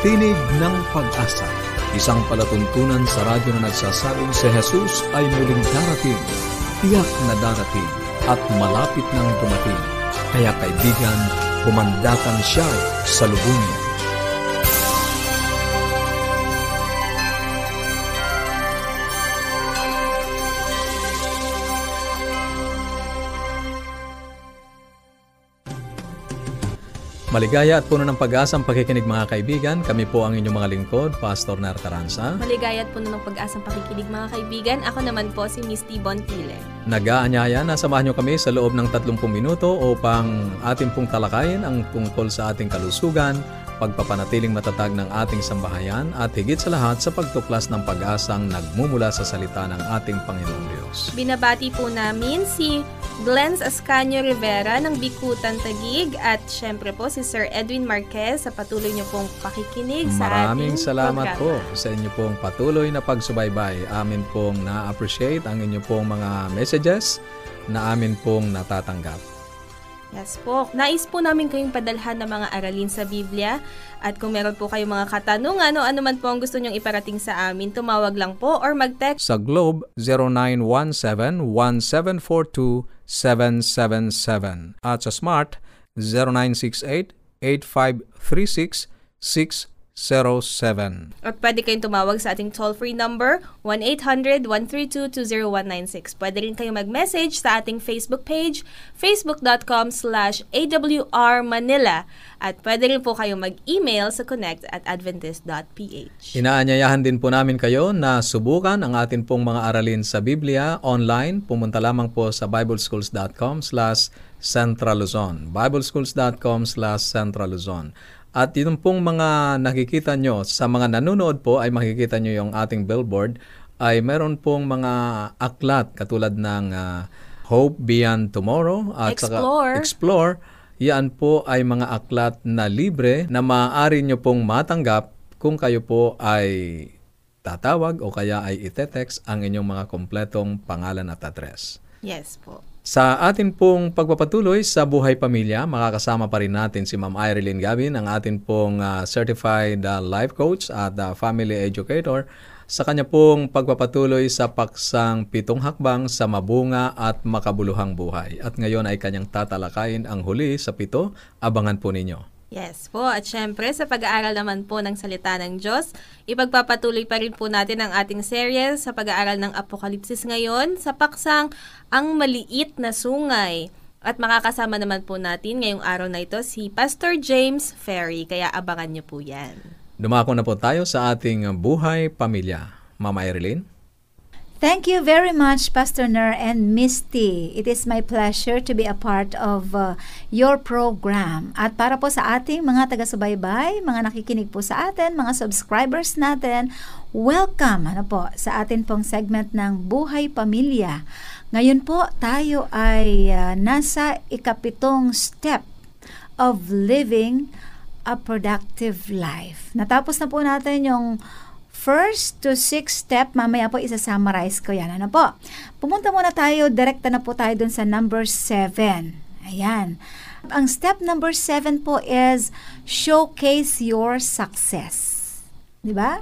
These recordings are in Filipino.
Tinig ng Pag-asa, isang palatuntunan sa radyo na nagsasabing si Jesus ay muling darating, tiyak na darating, at malapit nang dumating. Kaya kaibigan, pumandakan siya sa lubungin. Maligaya at puno ng pag-asang pakikinig mga kaibigan. Kami po ang inyong mga lingkod, Pastor Nar Caranza. Maligaya at puno ng pag-asang pakikinig mga kaibigan. Ako naman po si Miss T. Bontile. Nag-aanyaya na samahan nyo kami sa loob ng 30 minuto upang ating pong talakayin ang tungkol sa ating kalusugan, pagpapanatiling matatag ng ating sambahayan at higit sa lahat sa pagtuklas ng pag-asang nagmumula sa salita ng ating Panginoong Diyos. Binabati po namin si Glens Ascanio Rivera ng Bikutan Tagig at syempre po si Sir Edwin Marquez sa patuloy niyo pong pakikinig sa Maraming ating salamat programa. po sa inyo pong patuloy na pagsubaybay. Amin pong na-appreciate ang inyo pong mga messages na amin pong natatanggap. Yes po. Nais po namin kayong padalhan ng mga aralin sa Biblia. At kung meron po kayong mga katanungan o ano man po ang gusto nyong iparating sa amin, tumawag lang po or mag-text. Sa Globe, 0917-1742777 at sa Smart, 0968-8536-607. At pwede kayong tumawag sa ating toll-free number 1-800-132-20196. Pwede rin kayong mag-message sa ating Facebook page, facebook.com slash awrmanila. At pwede rin po kayong mag-email sa connect at adventist.ph. Inaanyayahan din po namin kayo na subukan ang atin pong mga aralin sa Biblia online. Pumunta lamang po sa bibleschools.com slash centraluzon. bibleschools.com slash centraluzon. At yun pong mga nakikita nyo, sa mga nanonood po ay makikita nyo yung ating billboard, ay meron pong mga aklat katulad ng ah, Hope Beyond Tomorrow at saka Explore. Explore. Yan po ay mga aklat na libre na maaari nyo pong matanggap kung kayo po ay tatawag o kaya ay itetext ang inyong mga kompletong pangalan at address. Yes po. Sa atin pong pagpapatuloy sa buhay pamilya, makakasama pa rin natin si Ma'am Irene Gavin, ang atin pong ah, certified ah, life coach at ah, family educator sa kanya pong pagpapatuloy sa paksang pitong hakbang sa mabunga at makabuluhang buhay. At ngayon ay kanyang tatalakayin ang huli sa pito. Abangan po ninyo. Yes po. At syempre, sa pag-aaral naman po ng salita ng Diyos, ipagpapatuloy pa rin po natin ang ating serye sa pag-aaral ng Apokalipsis ngayon sa paksang Ang Maliit na Sungay. At makakasama naman po natin ngayong araw na ito si Pastor James Ferry. Kaya abangan niyo po yan. Dumako na po tayo sa ating buhay pamilya. Mama Erilyn? Thank you very much, Pastor Ner and Misty. It is my pleasure to be a part of uh, your program. At para po sa ating mga taga-subaybay, mga nakikinig po sa atin, mga subscribers natin, welcome ano po, sa atin pong segment ng Buhay Pamilya. Ngayon po, tayo ay uh, nasa ikapitong step of living a productive life. Natapos na po natin yung first to sixth step, mamaya po isa-summarize ko yan. Ano po? Pumunta muna tayo, direkta na po tayo dun sa number 7. Ayan. Ang step number 7 po is showcase your success. Di ba?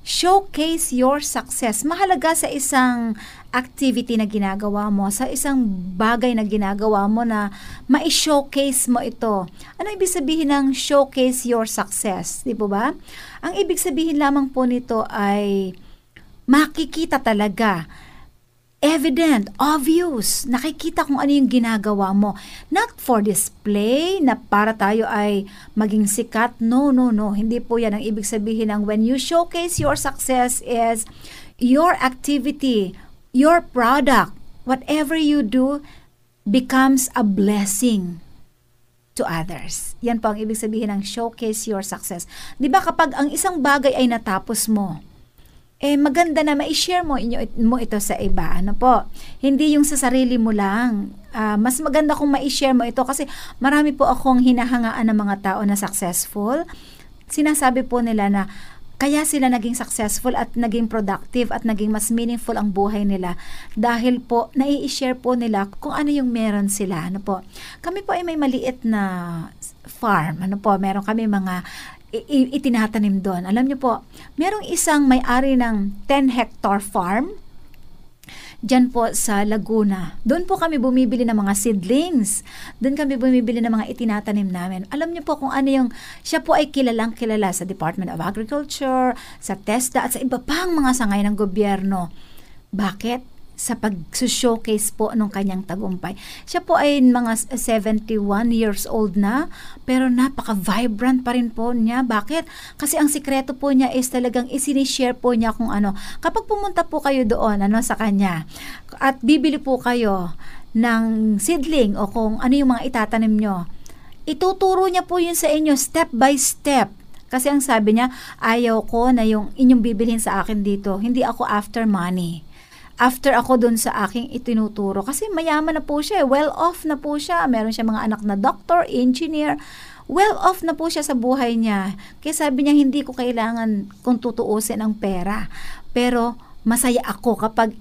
Showcase your success. Mahalaga sa isang activity na ginagawa mo, sa isang bagay na ginagawa mo na ma-showcase mo ito. Ano ibig sabihin ng showcase your success? Di po ba? Ang ibig sabihin lamang po nito ay makikita talaga evident, obvious, nakikita kung ano yung ginagawa mo. Not for display, na para tayo ay maging sikat. No, no, no. Hindi po yan ang ibig sabihin ng when you showcase your success is your activity, your product, whatever you do becomes a blessing to others. Yan po ang ibig sabihin ng showcase your success. 'Di ba kapag ang isang bagay ay natapos mo, eh maganda na ma-share mo, inyo, mo ito sa iba. Ano po? Hindi yung sa sarili mo lang. Ah, mas maganda kung ma-share mo ito kasi marami po akong hinahangaan ng mga tao na successful. Sinasabi po nila na kaya sila naging successful at naging productive at naging mas meaningful ang buhay nila dahil po nai-share po nila kung ano yung meron sila. Ano po? Kami po ay may maliit na farm. Ano po? Meron kami mga itinatanim doon. Alam niyo po, merong isang may-ari ng 10 hectare farm Diyan po sa Laguna. Doon po kami bumibili ng mga seedlings. Doon kami bumibili ng mga itinatanim namin. Alam niyo po kung ano yung, siya po ay kilalang kilala sa Department of Agriculture, sa TESDA at sa iba pang mga sangay ng gobyerno. Bakit? Sa pag-showcase po ng kanyang tagumpay. Siya po ay mga 71 years old na, pero napaka-vibrant pa rin po niya. Bakit? Kasi ang sikreto po niya is talagang isinishare po niya kung ano. Kapag pumunta po kayo doon, ano, sa kanya, at bibili po kayo ng seedling o kung ano yung mga itatanim nyo, ituturo niya po yun sa inyo step by step. Kasi ang sabi niya, ayaw ko na yung inyong bibilhin sa akin dito. Hindi ako after money after ako dun sa aking itinuturo. Kasi mayaman na po siya, eh. well off na po siya. Meron siya mga anak na doctor, engineer. Well off na po siya sa buhay niya. Kaya sabi niya, hindi ko kailangan kung tutuusin ang pera. Pero masaya ako kapag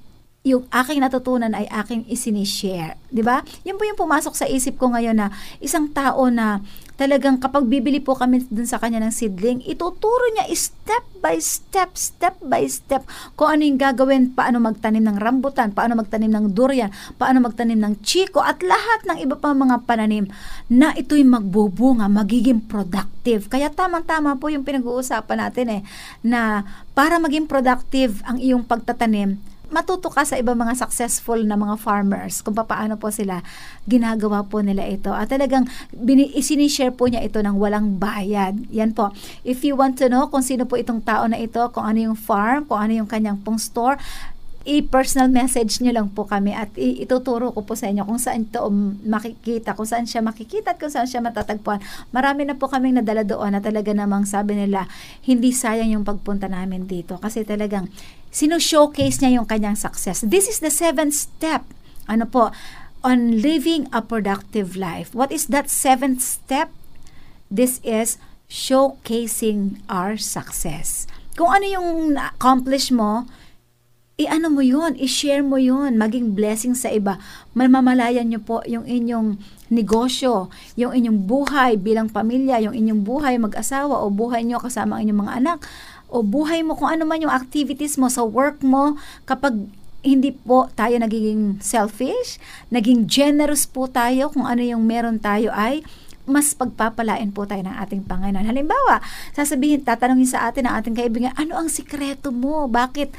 yung aking natutunan ay aking isinishare. Di ba? Yan po yung pumasok sa isip ko ngayon na isang tao na talagang kapag bibili po kami dun sa kanya ng seedling, ituturo niya step by step, step by step kung ano yung gagawin, paano magtanim ng rambutan, paano magtanim ng durian, paano magtanim ng chiko, at lahat ng iba pang mga pananim na ito'y magbubunga, magiging productive. Kaya tamang-tama po yung pinag-uusapan natin eh, na para maging productive ang iyong pagtatanim, matuto ka sa ibang mga successful na mga farmers kung paano po sila ginagawa po nila ito. At talagang bini- isinishare po niya ito ng walang bayad. Yan po. If you want to know kung sino po itong tao na ito, kung ano yung farm, kung ano yung kanyang pong store, i-personal message nyo lang po kami at ituturo ko po sa inyo kung saan ito makikita, kung saan siya makikita at kung saan siya matatagpuan. Marami na po kaming nadala doon na talaga namang sabi nila, hindi sayang yung pagpunta namin dito kasi talagang sino-showcase niya yung kanyang success. This is the seventh step. Ano po? On living a productive life. What is that seventh step? This is showcasing our success. Kung ano yung accomplish mo, i-ano mo yun, i-share mo yun, maging blessing sa iba. Mamamalayan nyo po yung inyong negosyo, yung inyong buhay bilang pamilya, yung inyong buhay mag-asawa o buhay nyo kasama ang inyong mga anak o buhay mo kung ano man yung activities mo sa work mo kapag hindi po tayo nagiging selfish, naging generous po tayo kung ano yung meron tayo ay mas pagpapalain po tayo ng ating Panginoon. Halimbawa, sasabihin, tatanungin sa atin ng ating kaibigan, ano ang sikreto mo? Bakit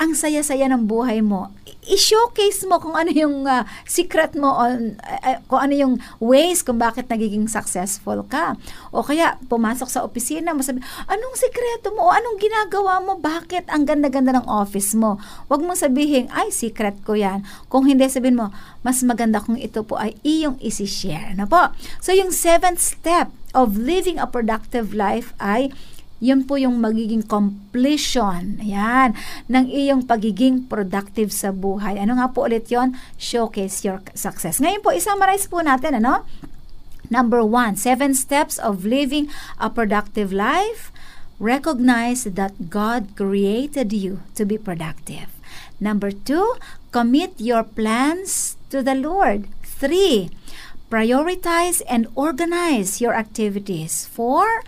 ang saya-saya ng buhay mo. I-showcase mo kung ano yung uh, secret mo on uh, kung ano yung ways kung bakit nagiging successful ka. O kaya pumasok sa opisina mo sabi, anong sikreto mo o anong ginagawa mo? Bakit ang ganda-ganda ng office mo? Huwag mong sabihin, ay secret ko 'yan. Kung hindi sabihin mo, mas maganda kung ito po ay iyong isi-share. Ano po? So yung seventh step of living a productive life ay yun po yung magiging completion, ayan, ng iyong pagiging productive sa buhay. Ano nga po ulit yon Showcase your success. Ngayon po, isummarize po natin, ano? Number one, seven steps of living a productive life. Recognize that God created you to be productive. Number two, commit your plans to the Lord. Three, prioritize and organize your activities. Four,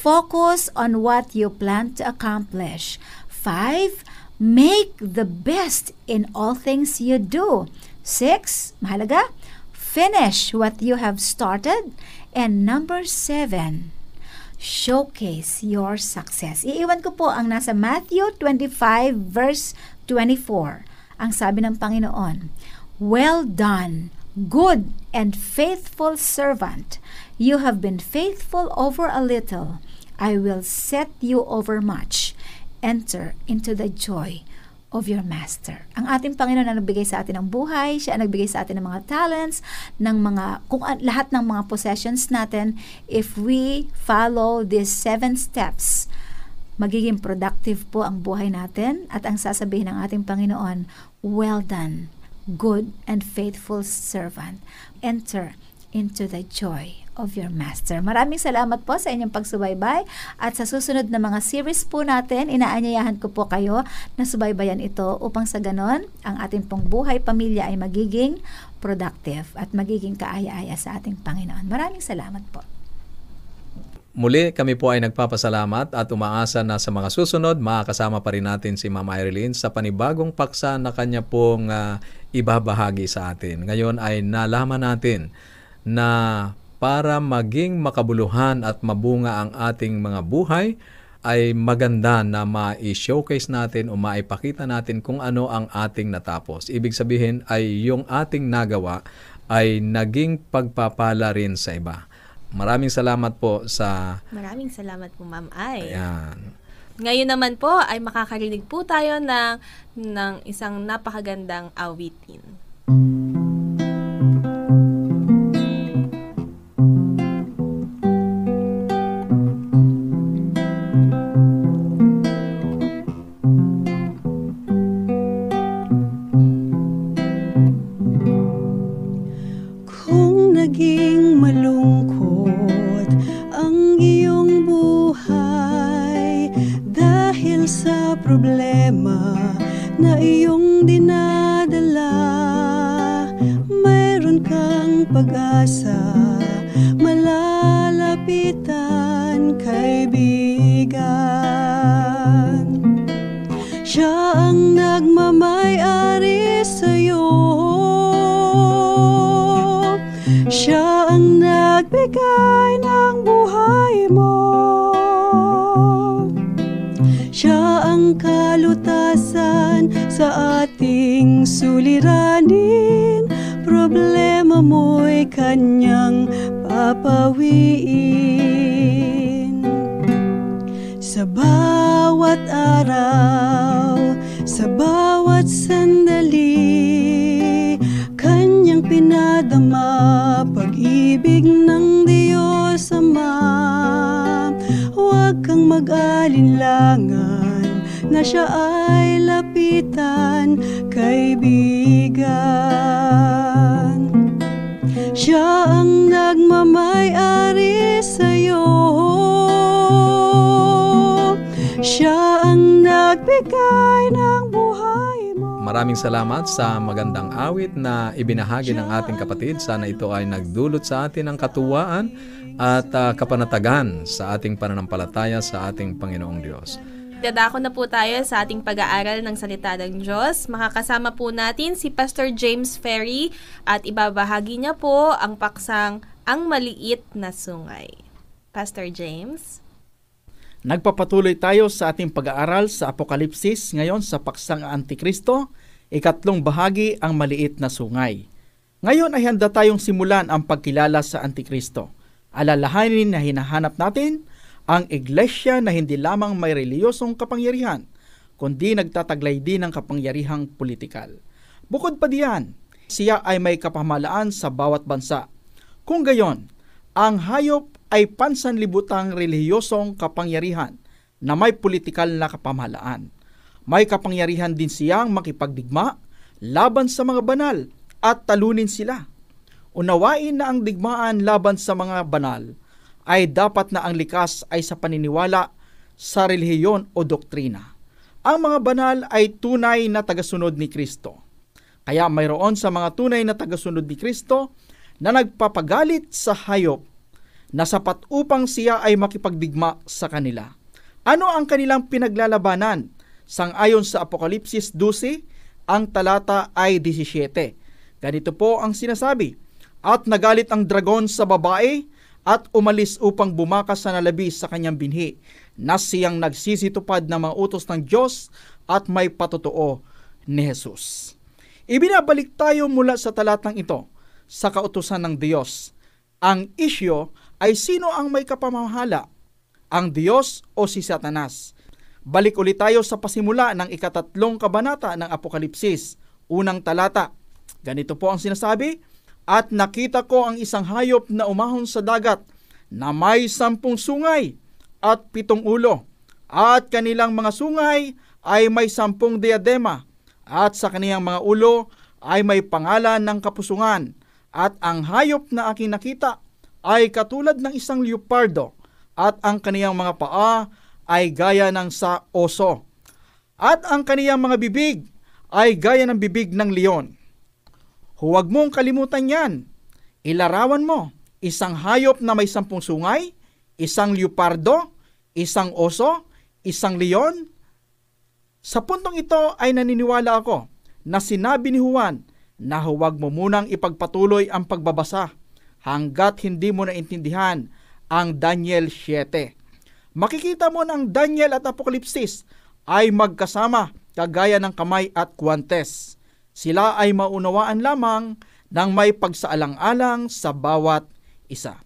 Focus on what you plan to accomplish. 5. Make the best in all things you do. 6. Mahalaga, finish what you have started. And number 7. Showcase your success. Iiwan ko po ang nasa Matthew 25 verse 24. Ang sabi ng Panginoon, Well done, good and faithful servant. You have been faithful over a little I will set you over much. Enter into the joy of your master. Ang ating Panginoon na nagbigay sa atin ng buhay, siya ang nagbigay sa atin ng mga talents, ng mga kung lahat ng mga possessions natin, if we follow these seven steps, magiging productive po ang buhay natin at ang sasabihin ng ating Panginoon, well done, good and faithful servant. Enter into the joy of your master. Maraming salamat po sa inyong pagsubaybay at sa susunod na mga series po natin, inaanyayahan ko po kayo na subaybayan ito upang sa ganon, ang ating pong buhay pamilya ay magiging productive at magiging kaaya-aya sa ating Panginoon. Maraming salamat po. Muli kami po ay nagpapasalamat at umaasa na sa mga susunod makakasama pa rin natin si Ma'am Irene sa panibagong paksa na kanya pong uh, ibabahagi sa atin. Ngayon ay nalaman natin na para maging makabuluhan at mabunga ang ating mga buhay ay maganda na ma-showcase natin o maipakita natin kung ano ang ating natapos. Ibig sabihin ay yung ating nagawa ay naging pagpapala rin sa iba. Maraming salamat po sa... Maraming salamat po, Ma'am Ay. Ayan. Ngayon naman po ay makakarinig po tayo ng, ng isang napakagandang awitin. Suliranin. Problema mo'y kanyang papawiin. Sa bawat araw, sa bawat sandali Kanyang pinadama mag-alinlangan na siya ay lapitan kaibigan. Siya ang nagmamayari sa'yo. Siya ang nagbigay ng buhay mo. Maraming salamat sa magandang awit na ibinahagi ng ating kapatid. Sana ito ay nagdulot sa atin ng katuwaan at uh, kapanatagan sa ating pananampalataya sa ating Panginoong Diyos. Dadako na po tayo sa ating pag-aaral ng salita ng Diyos. Makakasama po natin si Pastor James Ferry at ibabahagi niya po ang paksang Ang Maliit na Sungay. Pastor James? Nagpapatuloy tayo sa ating pag-aaral sa Apokalipsis ngayon sa paksang Antikristo, ikatlong bahagi ang maliit na sungay. Ngayon ay handa tayong simulan ang pagkilala sa Antikristo. Alalahanin na hinahanap natin ang iglesia na hindi lamang may reliyosong kapangyarihan, kundi nagtataglay din ng kapangyarihang politikal. Bukod pa diyan, siya ay may kapamalaan sa bawat bansa. Kung gayon, ang hayop ay pansanlibutang relihiyosong kapangyarihan na may politikal na kapamahalaan. May kapangyarihan din siyang makipagdigma laban sa mga banal at talunin sila. Unawain na ang digmaan laban sa mga banal ay dapat na ang likas ay sa paniniwala sa relihiyon o doktrina. Ang mga banal ay tunay na tagasunod ni Kristo. Kaya mayroon sa mga tunay na tagasunod ni Kristo na nagpapagalit sa hayop na sapat upang siya ay makipagdigma sa kanila. Ano ang kanilang pinaglalabanan? Sang-ayon sa Apokalipsis 12, ang talata ay 17. Ganito po ang sinasabi, At nagalit ang dragon sa babae at umalis upang bumakas sa nalabis sa kanyang binhi na siyang nagsisitupad ng mga utos ng Diyos at may patotoo ni Jesus. Ibinabalik tayo mula sa talatang ito sa kautusan ng Diyos. Ang isyo ay sino ang may kapamahala, ang Diyos o si Satanas. Balik ulit tayo sa pasimula ng ikatatlong kabanata ng Apokalipsis, unang talata. Ganito po ang sinasabi, at nakita ko ang isang hayop na umahon sa dagat na may sampung sungay at pitong ulo. At kanilang mga sungay ay may sampung diadema at sa kaniyang mga ulo ay may pangalan ng kapusungan. At ang hayop na aking nakita ay katulad ng isang leopardo at ang kaniyang mga paa ay gaya ng sa oso. At ang kaniyang mga bibig ay gaya ng bibig ng leon Huwag mong kalimutan yan. Ilarawan mo, isang hayop na may sampung sungay, isang leopardo, isang oso, isang leon? Sa puntong ito ay naniniwala ako na sinabi ni Juan na huwag mo munang ipagpatuloy ang pagbabasa hanggat hindi mo naintindihan ang Daniel 7. Makikita mo ng Daniel at Apokalipsis ay magkasama kagaya ng kamay at guwantes. Sila ay maunawaan lamang ng may pagsaalang-alang sa bawat isa.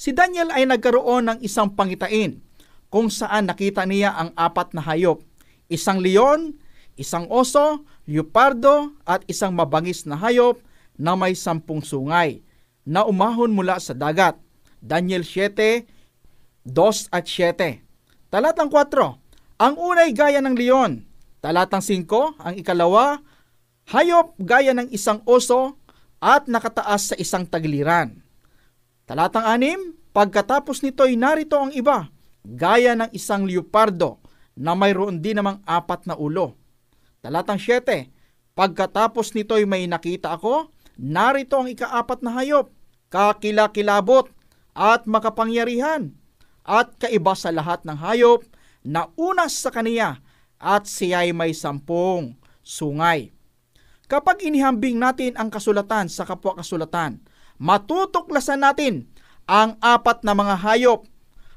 Si Daniel ay nagkaroon ng isang pangitain kung saan nakita niya ang apat na hayop, isang leon, isang oso, leopardo at isang mabangis na hayop na may sampung sungay na umahon mula sa dagat. Daniel 7, 2 at 7. Talatang 4, ang unay gaya ng leon. Talatang 5, ang ikalawa, hayop gaya ng isang oso at nakataas sa isang tagiliran. Talatang 6, pagkatapos nito'y narito ang iba, gaya ng isang leopardo na mayroon din namang apat na ulo. Talatang 7, pagkatapos nito'y may nakita ako, narito ang ikaapat na hayop, kakilakilabot at makapangyarihan at kaiba sa lahat ng hayop na unas sa kaniya at siya'y may sampung sungay. Kapag inihambing natin ang kasulatan sa kapwa kasulatan, matutuklasan natin ang apat na mga hayop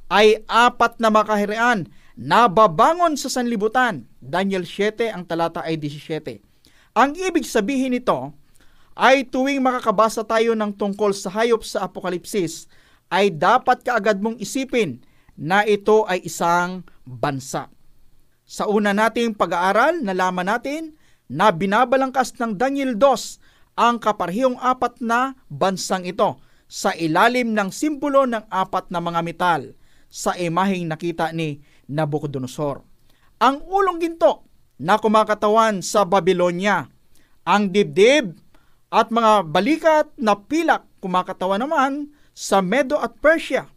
ay apat na makahirian na babangon sa sanlibutan. Daniel 7, ang talata ay 17. Ang ibig sabihin nito ay tuwing makakabasa tayo ng tungkol sa hayop sa Apokalipsis, ay dapat kaagad mong isipin na ito ay isang bansa. Sa una nating pag-aaral, nalaman natin na binabalangkas ng Daniel 2 ang kaparehong apat na bansang ito sa ilalim ng simbolo ng apat na mga metal sa imaheng nakita ni Nabucodonosor. Ang ulong ginto na kumakatawan sa Babylonia, ang dibdib at mga balikat na pilak kumakatawan naman sa Medo at Persia.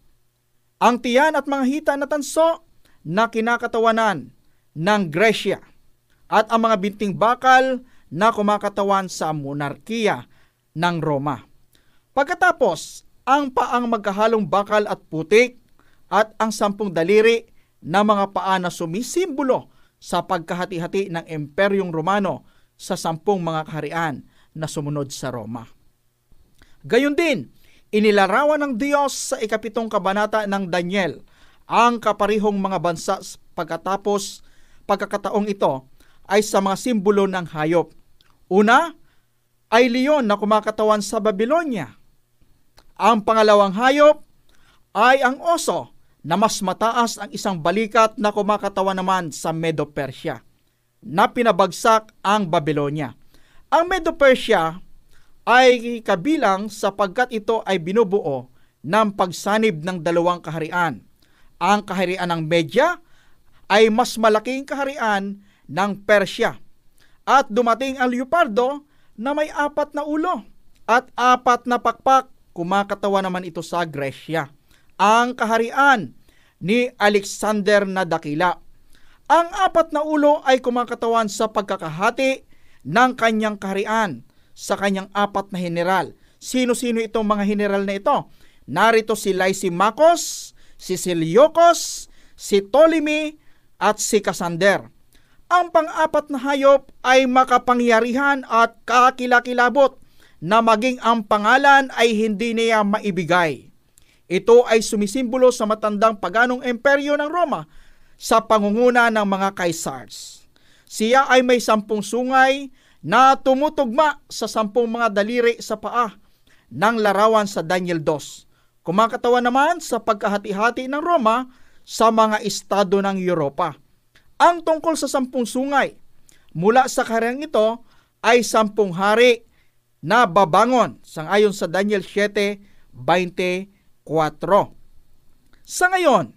Ang tiyan at mga hita na tanso na kinakatawanan ng Gresya at ang mga binting bakal na kumakatawan sa monarkiya ng Roma. Pagkatapos, ang paang magkahalong bakal at putik at ang sampung daliri na mga paa na sumisimbolo sa pagkahati-hati ng Imperyong Romano sa sampung mga kaharian na sumunod sa Roma. Gayon din, inilarawan ng Diyos sa ikapitong kabanata ng Daniel ang kaparihong mga bansa pagkatapos pagkakataong ito ay sa mga simbolo ng hayop. Una ay leon na kumakatawan sa Babylonia. Ang pangalawang hayop ay ang oso na mas mataas ang isang balikat na kumakatawan naman sa Medo-Persia na pinabagsak ang Babylonia. Ang Medo-Persia ay kabilang sapagkat ito ay binubuo ng pagsanib ng dalawang kaharian. Ang kaharian ng Media ay mas malaking kaharian ng Persya. At dumating ang leopardo na may apat na ulo at apat na pakpak. Kumakatawa naman ito sa Gresya. Ang kaharian ni Alexander na dakila. Ang apat na ulo ay kumakatawan sa pagkakahati ng kanyang kaharian sa kanyang apat na general. Sino-sino itong mga general na ito? Narito si Lysimachus, si Selyokos, si Ptolemy, at si Cassander. Ang pang-apat na hayop ay makapangyarihan at kakilakilabot na maging ang pangalan ay hindi niya maibigay. Ito ay sumisimbolo sa matandang paganong emperyo ng Roma sa pangunguna ng mga kaisars. Siya ay may sampung sungay na tumutugma sa sampung mga daliri sa paa ng larawan sa Daniel 2. Kumakatawa naman sa pagkahati-hati ng Roma sa mga estado ng Europa. Ang tungkol sa sampung sungay, mula sa karyang ito ay sampung hari na babangon sangayon sa Daniel 7:24. Sa ngayon,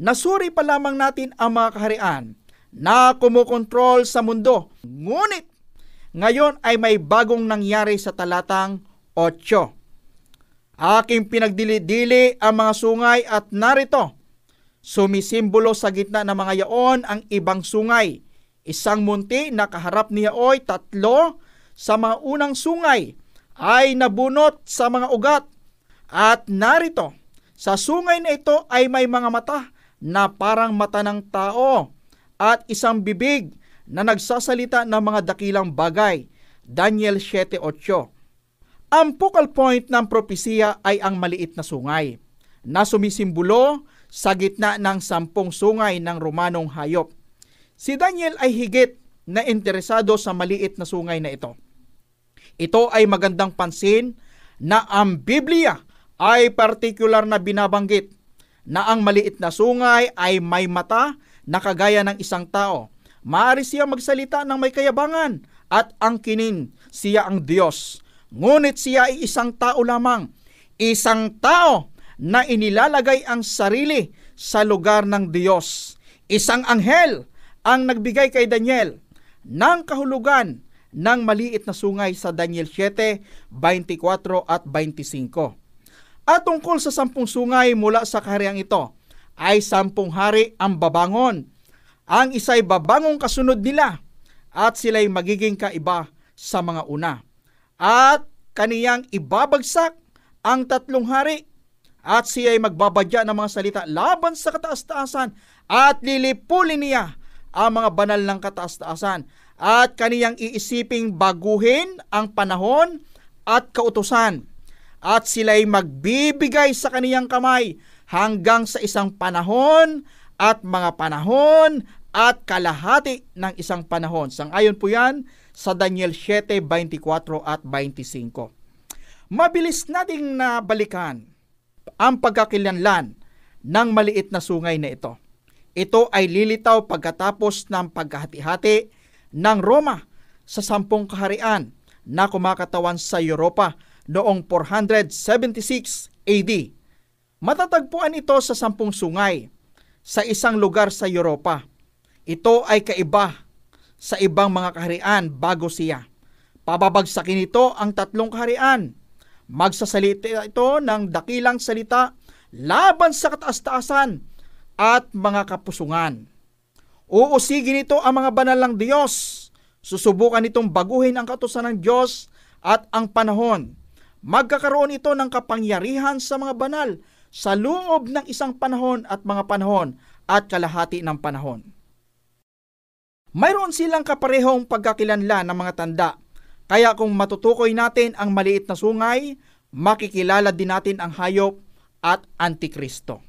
nasuri pa lamang natin ang mga kaharian na kumukontrol sa mundo. Ngunit, ngayon ay may bagong nangyari sa talatang 8. Aking pinagdili-dili ang mga sungay at narito, Sumisimbolo sa gitna ng mga yaon ang ibang sungay. Isang munti na kaharap ni Yaoy tatlo sa mga unang sungay ay nabunot sa mga ugat. At narito, Sa sungay na ito ay may mga mata na parang mata ng tao at isang bibig na nagsasalita ng mga dakilang bagay. Daniel 7.8 Ang focal point ng propesiya ay ang maliit na sungay na sumisimbolo sa gitna ng sampung sungay ng Romanong hayop. Si Daniel ay higit na interesado sa maliit na sungay na ito. Ito ay magandang pansin na ang Biblia ay partikular na binabanggit na ang maliit na sungay ay may mata na kagaya ng isang tao. Maaari siya magsalita ng may kayabangan at ang kinin siya ang Diyos. Ngunit siya ay isang tao lamang. Isang tao na inilalagay ang sarili sa lugar ng Diyos. Isang anghel ang nagbigay kay Daniel ng kahulugan ng maliit na sungay sa Daniel 7, 24 at 25. At tungkol sa sampung sungay mula sa kahariang ito, ay sampung hari ang babangon. Ang isa'y babangong kasunod nila at sila'y magiging kaiba sa mga una. At kaniyang ibabagsak ang tatlong hari at siya'y magbabadya ng mga salita laban sa kataas-taasan at lilipulin niya ang mga banal ng kataas-taasan at kaniyang iisiping baguhin ang panahon at kautusan at sila'y magbibigay sa kaniyang kamay hanggang sa isang panahon at mga panahon at kalahati ng isang panahon. Sang-ayon po yan sa Daniel 7, 24 at 25. Mabilis nating nabalikan ang pagkakilanlan ng maliit na sungay na ito. Ito ay lilitaw pagkatapos ng pagkahati-hati ng Roma sa sampung kaharian na kumakatawan sa Europa noong 476 AD. Matatagpuan ito sa sampung sungay sa isang lugar sa Europa. Ito ay kaiba sa ibang mga kaharian bago siya. Pababagsakin ito ang tatlong kaharian. Magsasalita ito ng dakilang salita laban sa kataas-taasan at mga kapusungan. Uusigin ito ang mga banal ng Diyos. Susubukan itong baguhin ang katusan ng Diyos at ang panahon magkakaroon ito ng kapangyarihan sa mga banal sa loob ng isang panahon at mga panahon at kalahati ng panahon. Mayroon silang kaparehong pagkakilanlan ng mga tanda, kaya kung matutukoy natin ang maliit na sungay, makikilala din natin ang hayop at antikristo.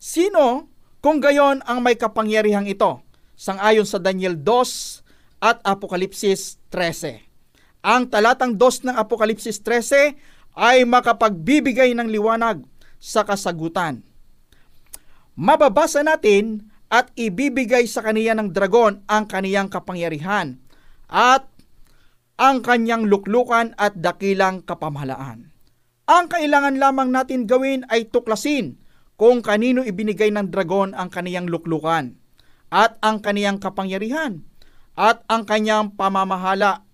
Sino kung gayon ang may kapangyarihang ito? Sangayon sa Daniel 2 at Apokalipsis 13 ang talatang 2 ng Apokalipsis 13 ay makapagbibigay ng liwanag sa kasagutan. Mababasa natin at ibibigay sa kaniya ng dragon ang kaniyang kapangyarihan at ang kanyang luklukan at dakilang kapamahalaan. Ang kailangan lamang natin gawin ay tuklasin kung kanino ibinigay ng dragon ang kaniyang luklukan at ang kaniyang kapangyarihan at ang kanyang pamamahala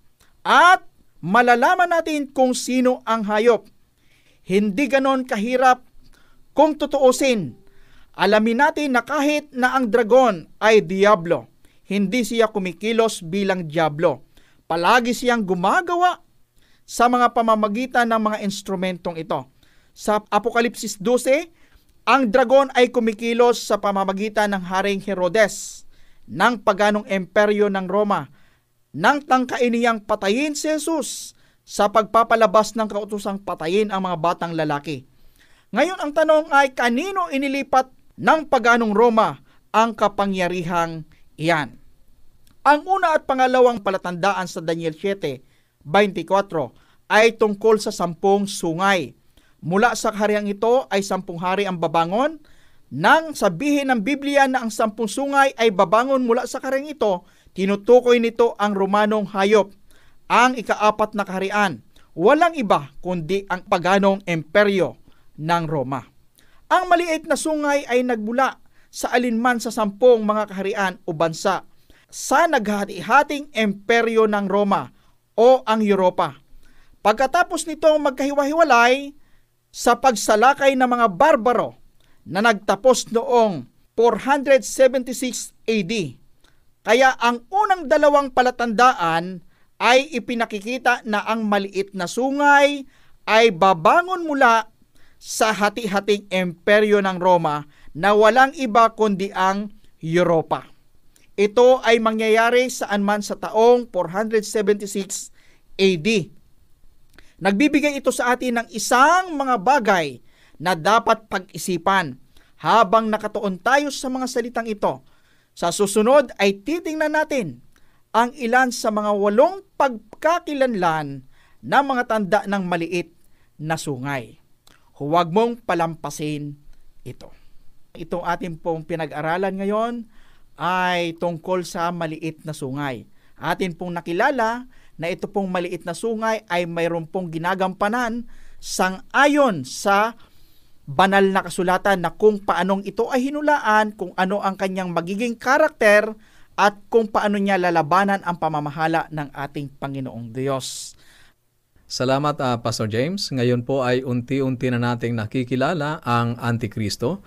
at malalaman natin kung sino ang hayop. Hindi ganon kahirap kung tutuusin. Alamin natin na kahit na ang dragon ay diablo, hindi siya kumikilos bilang diablo. Palagi siyang gumagawa sa mga pamamagitan ng mga instrumentong ito. Sa Apokalipsis 12, ang dragon ay kumikilos sa pamamagitan ng Haring Herodes ng paganong emperyo ng Roma nang tangkain niyang patayin si Jesus sa pagpapalabas ng kautusang patayin ang mga batang lalaki. Ngayon ang tanong ay kanino inilipat ng paganong Roma ang kapangyarihang iyan? Ang una at pangalawang palatandaan sa Daniel 7, 24 ay tungkol sa sampung sungay. Mula sa kahariang ito ay sampung hari ang babangon. Nang sabihin ng Biblia na ang sampung sungay ay babangon mula sa kahariang ito, Tinutukoy nito ang Romanong hayop, ang ikaapat na kaharian. Walang iba kundi ang paganong emperyo ng Roma. Ang maliit na sungay ay nagbula sa alinman sa sampung mga kaharian o bansa sa naghati-hating emperyo ng Roma o ang Europa. Pagkatapos nitong magkahiwa-hiwalay sa pagsalakay ng mga barbaro na nagtapos noong 476 AD kaya ang unang dalawang palatandaan ay ipinakikita na ang maliit na sungay ay babangon mula sa hati-hating imperyo ng Roma na walang iba kundi ang Europa. Ito ay mangyayari saan man sa taong 476 AD. Nagbibigay ito sa atin ng isang mga bagay na dapat pag-isipan habang nakatuon tayo sa mga salitang ito. Sa susunod ay titingnan natin ang ilan sa mga walong pagkakilanlan na mga tanda ng maliit na sungay. Huwag mong palampasin ito. Itong ating pong pinag-aralan ngayon ay tungkol sa maliit na sungay. Atin pong nakilala na ito pong maliit na sungay ay mayroon pong ginagampanan sang-ayon sa banal na kasulatan na kung paanong ito ay hinulaan, kung ano ang kanyang magiging karakter, at kung paano niya lalabanan ang pamamahala ng ating Panginoong Diyos. Salamat uh, Pastor James. Ngayon po ay unti-unti na nating nakikilala ang Antikristo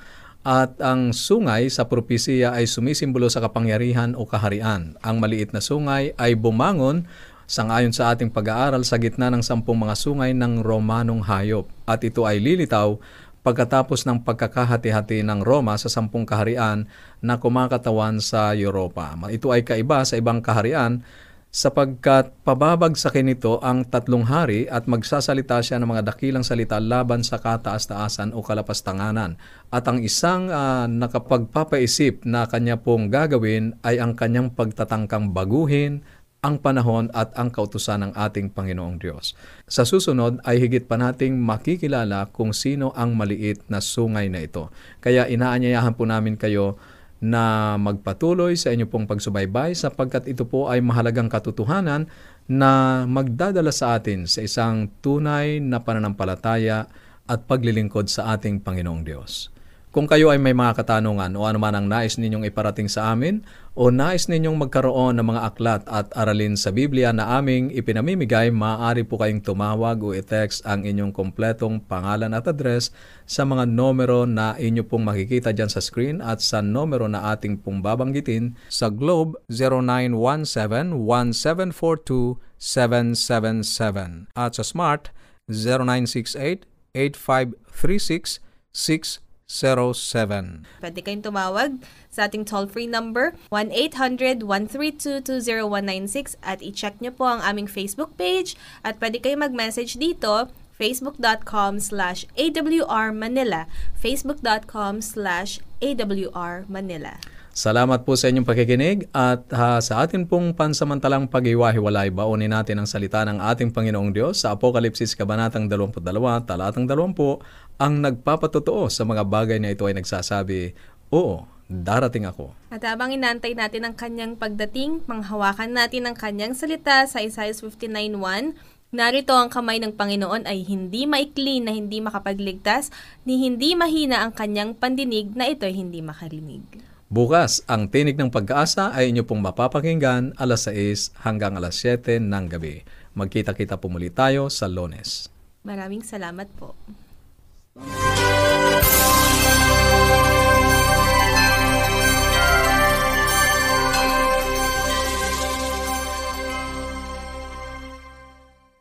at ang sungay sa propesiya ay sumisimbolo sa kapangyarihan o kaharian. Ang maliit na sungay ay bumangon sangayon sa ating pag-aaral sa gitna ng sampung mga sungay ng Romanong hayop at ito ay lilitaw pagkatapos ng pagkakahati-hati ng Roma sa sampung kaharian na kumakatawan sa Europa. Ito ay kaiba sa ibang kaharian sapagkat pababagsakin nito ang tatlong hari at magsasalita siya ng mga dakilang salita laban sa kataas-taasan o kalapastanganan. At ang isang uh, nakapagpapaisip na kanya pong gagawin ay ang kanyang pagtatangkang baguhin, ang panahon at ang kautusan ng ating Panginoong Diyos. Sa susunod ay higit pa nating makikilala kung sino ang maliit na sungay na ito. Kaya inaanyayahan po namin kayo na magpatuloy sa inyo pong pagsubaybay sapagkat ito po ay mahalagang katotohanan na magdadala sa atin sa isang tunay na pananampalataya at paglilingkod sa ating Panginoong Diyos. Kung kayo ay may mga katanungan o anuman ang nais ninyong iparating sa amin o nais ninyong magkaroon ng mga aklat at aralin sa Biblia na aming ipinamimigay, maaari po kayong tumawag o i-text ang inyong kompletong pangalan at address sa mga numero na inyo pong makikita dyan sa screen at sa numero na ating pong babanggitin sa Globe 0917-1742-777 at sa Smart 0968 8536 0917. Pwede kayong tumawag sa ating toll-free number 1-800-132-20196 at i-check nyo po ang aming Facebook page. At pwede kayong mag-message dito facebook.com slash awrmanila facebook.com slash awrmanila Salamat po sa inyong pakikinig at ha, sa atin pong pansamantalang pag-iwahiwalay, baonin natin ang salita ng ating Panginoong Diyos sa Apokalipsis Kabanatang 22, Talatang 20, ang nagpapatotoo sa mga bagay na ito ay nagsasabi, Oo, darating ako. At habang inantay natin ang kanyang pagdating, manghawakan natin ang kanyang salita sa Isaiah 59.1, Narito ang kamay ng Panginoon ay hindi maikli na hindi makapagligtas, ni hindi mahina ang kanyang pandinig na ito ay hindi makarinig. Bukas, ang Tinig ng Pag-asa ay inyo pong mapapakinggan alas 6 hanggang alas 7 ng gabi. Magkita-kita po muli tayo sa Lones. Maraming salamat po.